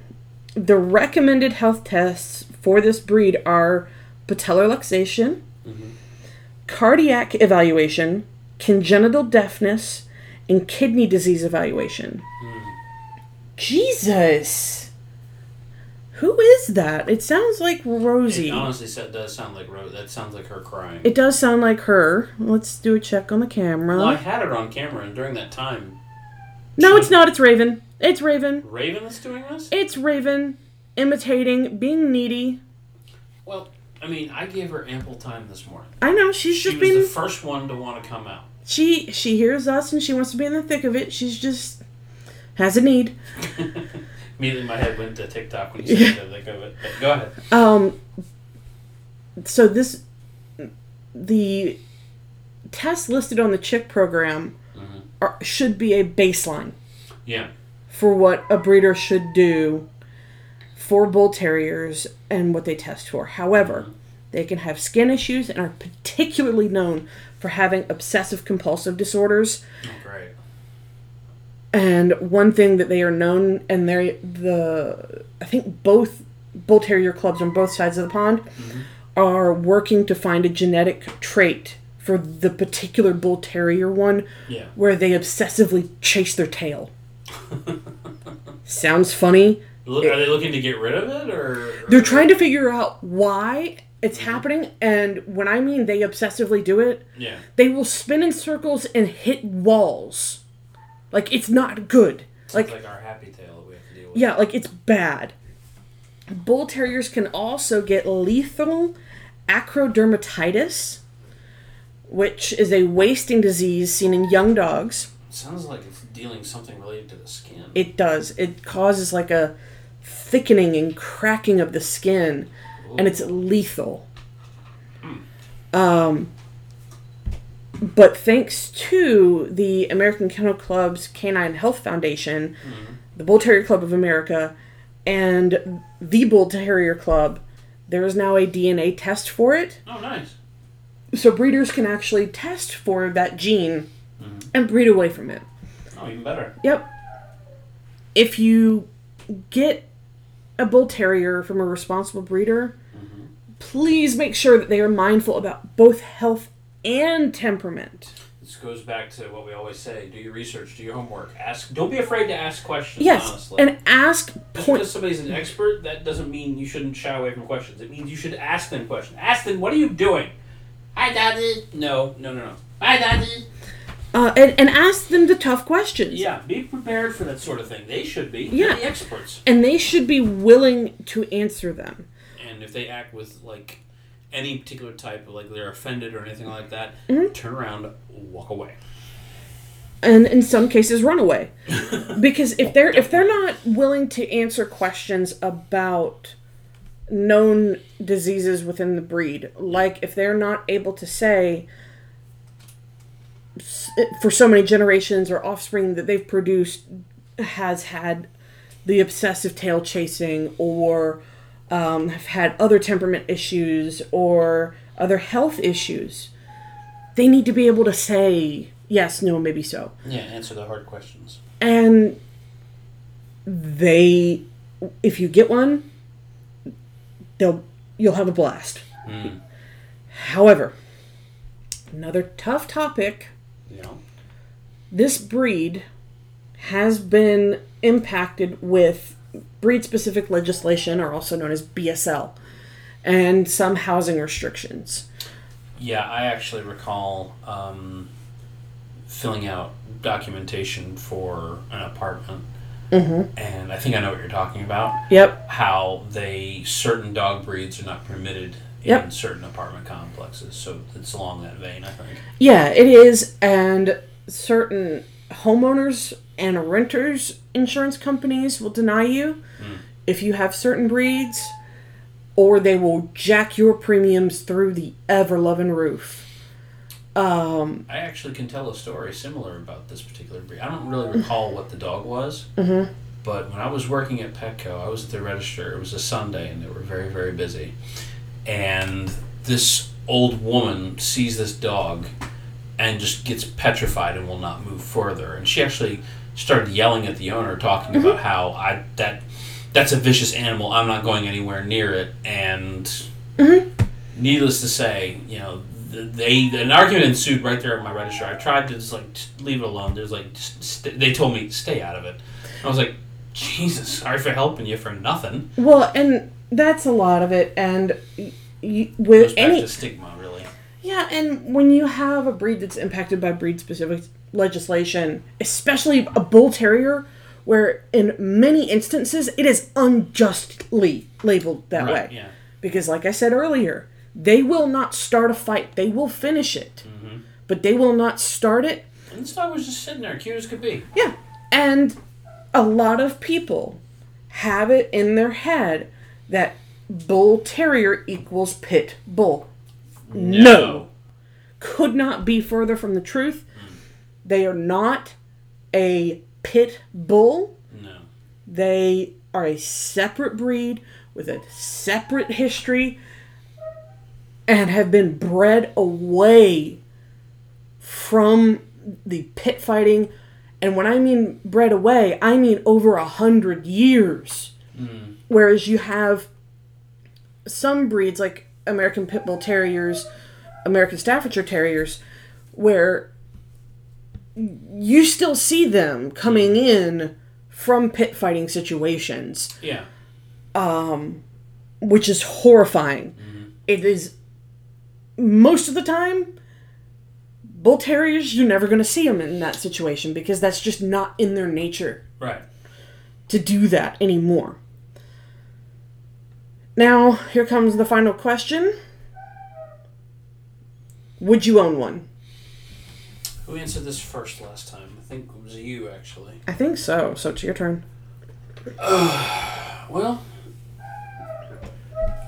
Speaker 1: the recommended health tests for this breed are patellar luxation, cardiac evaluation, congenital deafness, and kidney disease evaluation. Jesus! Who is that? It sounds like Rosie.
Speaker 2: It honestly sa- does sound like Rose. That sounds like her crying.
Speaker 1: It does sound like her. Let's do a check on the camera.
Speaker 2: well, I had it on camera, and during that time,
Speaker 1: no, it's not. It's Raven. It's Raven.
Speaker 2: Raven is doing this.
Speaker 1: It's Raven imitating, being needy.
Speaker 2: Well, I mean, I gave her ample time this morning.
Speaker 1: I know she's
Speaker 2: She
Speaker 1: just
Speaker 2: was the first one to want to come out.
Speaker 1: she she hears us and she wants to be in the thick of it. She's just has a need.
Speaker 2: Immediately, my head went to TikTok when you said that. It. Go ahead.
Speaker 1: Um. So this, the tests listed on the CHIC program
Speaker 2: Mhm.
Speaker 1: are, should be a baseline
Speaker 2: Yeah.
Speaker 1: for what a breeder should do for bull terriers and what they test for. However, they can have skin issues and are particularly known for having obsessive compulsive disorders.
Speaker 2: Oh, great.
Speaker 1: And one thing that they are known, and they the I think both bull terrier clubs on both sides of the pond mm-hmm. are working to find a genetic trait for the particular bull terrier one
Speaker 2: Yeah.
Speaker 1: where they obsessively chase their tail. Sounds funny.
Speaker 2: Look, are they looking to get rid of it, or
Speaker 1: They're trying to figure out why it's mm-hmm. happening, and when I mean they obsessively do it,
Speaker 2: Yeah.
Speaker 1: they will spin in circles and hit walls. Like it's not good.
Speaker 2: Like,
Speaker 1: Like
Speaker 2: our happy tail that we have to deal with.
Speaker 1: yeah, like it's bad. Bull terriers can also get lethal acrodermatitis, which is a wasting disease seen in young dogs.
Speaker 2: Sounds like it's dealing something related to the skin.
Speaker 1: It does. It causes like a thickening and cracking of the skin, and it's lethal. Um, but thanks to the American Kennel Club's Canine Health Foundation, mm-hmm. the Bull Terrier Club of America, and the Bull Terrier Club, there is now a DNA test for it.
Speaker 2: oh, nice.
Speaker 1: So breeders can actually test for that gene mm-hmm. and breed away from it.
Speaker 2: Oh, even better.
Speaker 1: Yep. If you get a bull terrier from a responsible breeder, mm-hmm. please make sure that they are mindful about both health and temperament.
Speaker 2: This goes back to what we always say: do your research, do your homework, ask. Don't be afraid to ask questions.
Speaker 1: Yes,
Speaker 2: honestly.
Speaker 1: and ask
Speaker 2: Just
Speaker 1: point.
Speaker 2: because somebody's an expert, that doesn't mean you shouldn't shy away from questions. It means you should ask them questions. Ask them, "What are you doing?" I Hi, daddy. No, no, no, no. Hi, daddy.
Speaker 1: Uh, and, and ask them the tough questions.
Speaker 2: Yeah, be prepared for that sort of thing. They should be.
Speaker 1: Yeah.
Speaker 2: They're the experts.
Speaker 1: And they should be willing to answer them.
Speaker 2: And if they act with like any particular type of like they're offended or anything like that,
Speaker 1: Mm-hmm.
Speaker 2: turn around, walk away.
Speaker 1: and in some cases run away because if they're if they're not willing to answer questions about known diseases within the breed like if they're not able to say for so many generations or offspring that they've produced has had the obsessive tail chasing or um, have had other temperament issues or other health issues they need to be able to say yes no maybe so
Speaker 2: Yeah, answer the hard questions.
Speaker 1: and they if you get one they'll you'll have a blast
Speaker 2: Mm.
Speaker 1: however another tough topic
Speaker 2: You know.
Speaker 1: this breed has been impacted with breed specific legislation are also known as BSL and some housing restrictions
Speaker 2: Yeah, I actually recall um, filling out documentation for an apartment,
Speaker 1: mm-hmm.
Speaker 2: and I think I know what you're talking about.
Speaker 1: yep
Speaker 2: How they certain dog breeds are not permitted in
Speaker 1: Yep.
Speaker 2: certain apartment complexes. So it's along that vein, I think.
Speaker 1: Yeah, it is. And certain homeowners and renters insurance companies will deny you if you have certain breeds. or they will jack your premiums through the ever loving roof. Um,
Speaker 2: I actually can tell a story similar about this particular breed. I don't really recall what the dog was,
Speaker 1: Mhm.
Speaker 2: but when I was working at Petco, I was at the register. It was a Sunday, and they were very, very busy. And this old woman sees this dog and just gets petrified and will not move further. And she actually started yelling at the owner, talking mm-hmm. about how I that that's a vicious animal. I'm not going anywhere near it. And mm-hmm. needless to say, you know, they an argument ensued right there at my register. I tried to just like just leave it alone. There's like st- they told me stay out of it. I was like, Jesus, sorry for helping you for nothing.
Speaker 1: well, and that's a lot of it. And y- y- with any
Speaker 2: stigma.
Speaker 1: Yeah, and when you have a breed that's impacted by breed specific legislation, especially a bull terrier, where in many instances it is unjustly labeled that
Speaker 2: Right?
Speaker 1: way.
Speaker 2: Yeah.
Speaker 1: Because, like I said earlier, they will not start a fight, they will finish it,
Speaker 2: Mm-hmm.
Speaker 1: but they will not start it.
Speaker 2: And this dog was just sitting there, cute as could be.
Speaker 1: Yeah, and a lot of people have it in their head that bull terrier equals pit bull. No. Could not be further from the truth. They are not a pit bull.
Speaker 2: No.
Speaker 1: They are a separate breed with a separate history and have been bred away from the pit fighting. And when I mean bred away, I mean over a hundred years. Mm. Whereas you have some breeds like American Pit Bull Terriers, American Staffordshire Terriers, where you still see them coming in from pit fighting situations,
Speaker 2: Yeah.
Speaker 1: Um, which is horrifying. Mm-hmm. It is most of the time bull terriers you're never going to see them in that situation because that's just not in their nature
Speaker 2: Right.
Speaker 1: to do that anymore. Now, here comes the final question. Would you own one?
Speaker 2: Who answered this first last time? I think it was you, actually.
Speaker 1: I think so. So it's your turn.
Speaker 2: Well,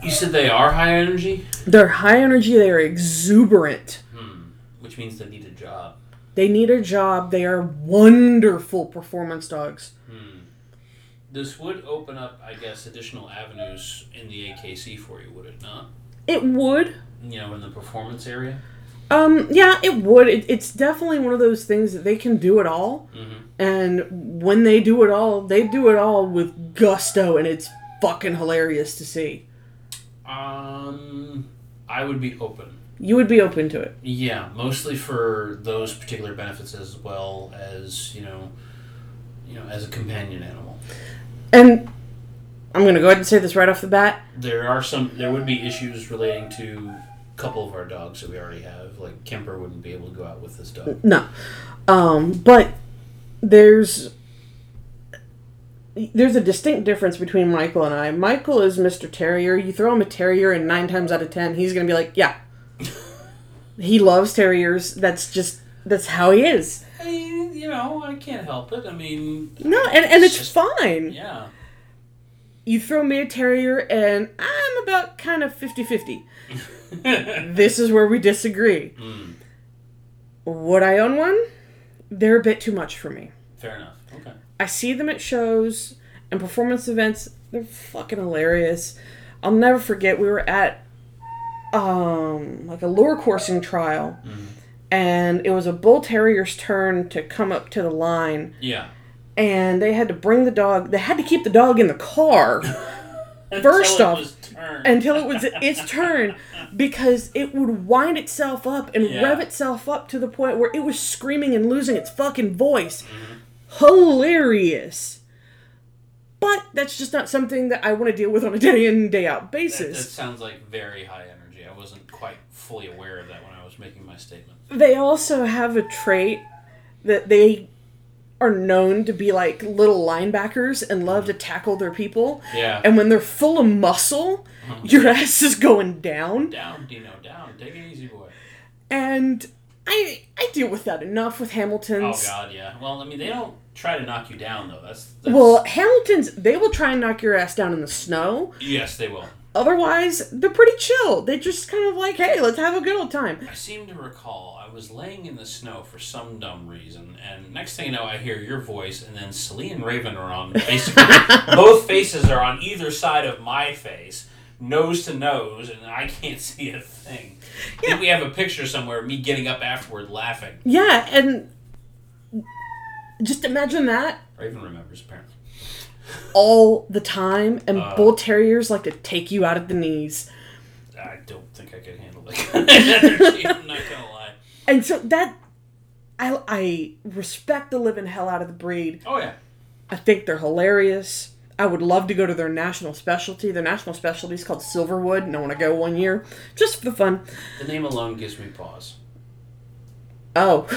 Speaker 2: you said they are high energy,
Speaker 1: They're high energy, they are exuberant.
Speaker 2: Hmm, which means they need a job.
Speaker 1: They need a job. They are wonderful performance dogs.
Speaker 2: This would open up, I guess, additional avenues in the AKC for you, would it not?
Speaker 1: It would.
Speaker 2: You know, in the performance area.
Speaker 1: Um, yeah, it would. It, it's definitely one of those things that they can do it all.
Speaker 2: Mm-hmm.
Speaker 1: And when they do it all, they do it all with gusto, and it's fucking hilarious to see.
Speaker 2: Um, I would be open.
Speaker 1: You would be open to it.
Speaker 2: Yeah, mostly for those particular benefits as well as you know, you know, as a companion animal.
Speaker 1: And I'm going to go ahead and say this right off the bat.
Speaker 2: There are some. There would be issues relating to a couple of our dogs that we already have. Like Kemper wouldn't be able to go out with this dog.
Speaker 1: No. Um, but there's there's a distinct difference between Michael and I. Michael is Mr. Terrier. You throw him a terrier and 9 times out of 10 he's going to be like, "Yeah." he loves terriers. That's just that's how he is.
Speaker 2: I, you know, I can't help it. I mean,
Speaker 1: No, and and it's
Speaker 2: just-
Speaker 1: fine.
Speaker 2: yeah.
Speaker 1: You throw me a terrier and I'm about kind of 50-50. this is where we disagree. Would I own one? They're a bit too much for me.
Speaker 2: Fair enough. Okay.
Speaker 1: I see them at shows and performance events. They're fucking hilarious. I'll never forget we were at um like a lure coursing trial and it was a bull terrier's turn to come up to the line
Speaker 2: Yeah.
Speaker 1: and they had to bring the dog they had to keep the dog in the car First off- until it was its turn because it would wind itself up and
Speaker 2: Yeah.
Speaker 1: rev itself up to the point where it was screaming and losing its fucking voice. Mm-hmm. Hilarious. But that's just not something that I want to deal with on a day in, day out
Speaker 2: that, that sounds like very high energy. I wasn't quite fully aware of that when I was making my statement.
Speaker 1: They also have a trait that they are known to be like little linebackers and love to tackle their people.
Speaker 2: Yeah.
Speaker 1: And when they're full of muscle, uh-huh. your ass is going down.
Speaker 2: down, Dino, down. Take it easy, boy.
Speaker 1: And I I deal with that enough with Hamilton's.
Speaker 2: Oh God, yeah. Well, I mean, they don't try to knock you down though. That's, that's
Speaker 1: Well, Hamilton's they will try and knock your ass down in the snow.
Speaker 2: yes, they will.
Speaker 1: otherwise, they're pretty chill. They just kind of like, hey, let's have a good old time.
Speaker 2: I seem to recall was laying in the snow for some dumb reason, and next thing you know, I hear your voice, and then Celine and Raven are on basically both faces are on either side of my face, nose to nose, and I can't see a thing. I think we have a picture somewhere of me getting up afterward laughing.
Speaker 1: Yeah, and just imagine that
Speaker 2: Raven remembers apparently.
Speaker 1: all the time, and
Speaker 2: Uh.
Speaker 1: bull terriers like to take you out at the knees.
Speaker 2: I don't think I could handle that
Speaker 1: And so that, I, I respect the living hell out of the breed.
Speaker 2: Oh yeah.
Speaker 1: I think they're hilarious. I would love to go to their national specialty. Their national specialty is called Silverwood, and I want to go one year just for the fun.
Speaker 2: The name alone gives me pause.
Speaker 1: Oh.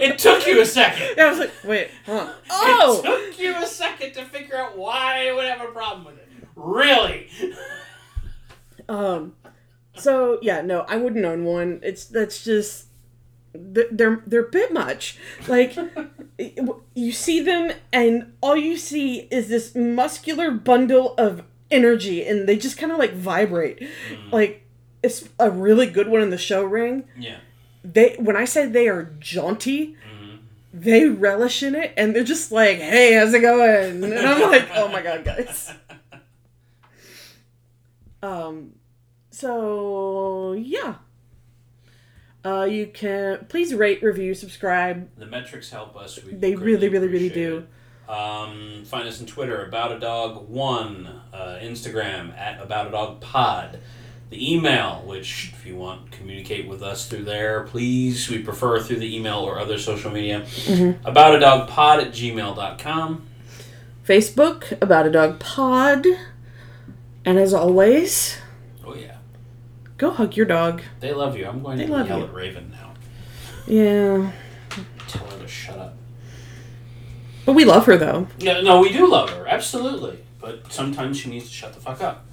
Speaker 2: It took you a second.
Speaker 1: Yeah, I was like, wait, huh? Oh!
Speaker 2: It took you a second to figure out why I would have a problem with it. Really?
Speaker 1: Um, so yeah, no, I wouldn't own one. It's that's just they're they're a bit much. Like you see them, and all you see is this muscular bundle of energy, and they just kind of like vibrate. Like it's a really good one in the show ring.
Speaker 2: Yeah.
Speaker 1: They when I say they are jaunty. They relish in it, and they're just like, "Hey, how's it going?" And I'm like, "Oh my god, guys!" Um, so yeah. Uh, you can please rate, review, subscribe.
Speaker 2: The metrics help us. We
Speaker 1: They really, really, really do.
Speaker 2: Um, find us on Twitter, About a Dog One, uh, Instagram at About a Dog Pod. The email, which if you want to communicate with us through there, please. We prefer through the email or other social media.
Speaker 1: Mm-hmm.
Speaker 2: About a Dog Pod at gmail.com.
Speaker 1: Facebook about a dog pod, and as always, go hug your dog.
Speaker 2: they love you. I'm going
Speaker 1: They
Speaker 2: to
Speaker 1: love
Speaker 2: yell
Speaker 1: you.
Speaker 2: at Raven now.
Speaker 1: Yeah,
Speaker 2: Tell her to shut up.
Speaker 1: but we love her though.
Speaker 2: Yeah, no, we do love her, absolutely. But sometimes she needs to shut the fuck up.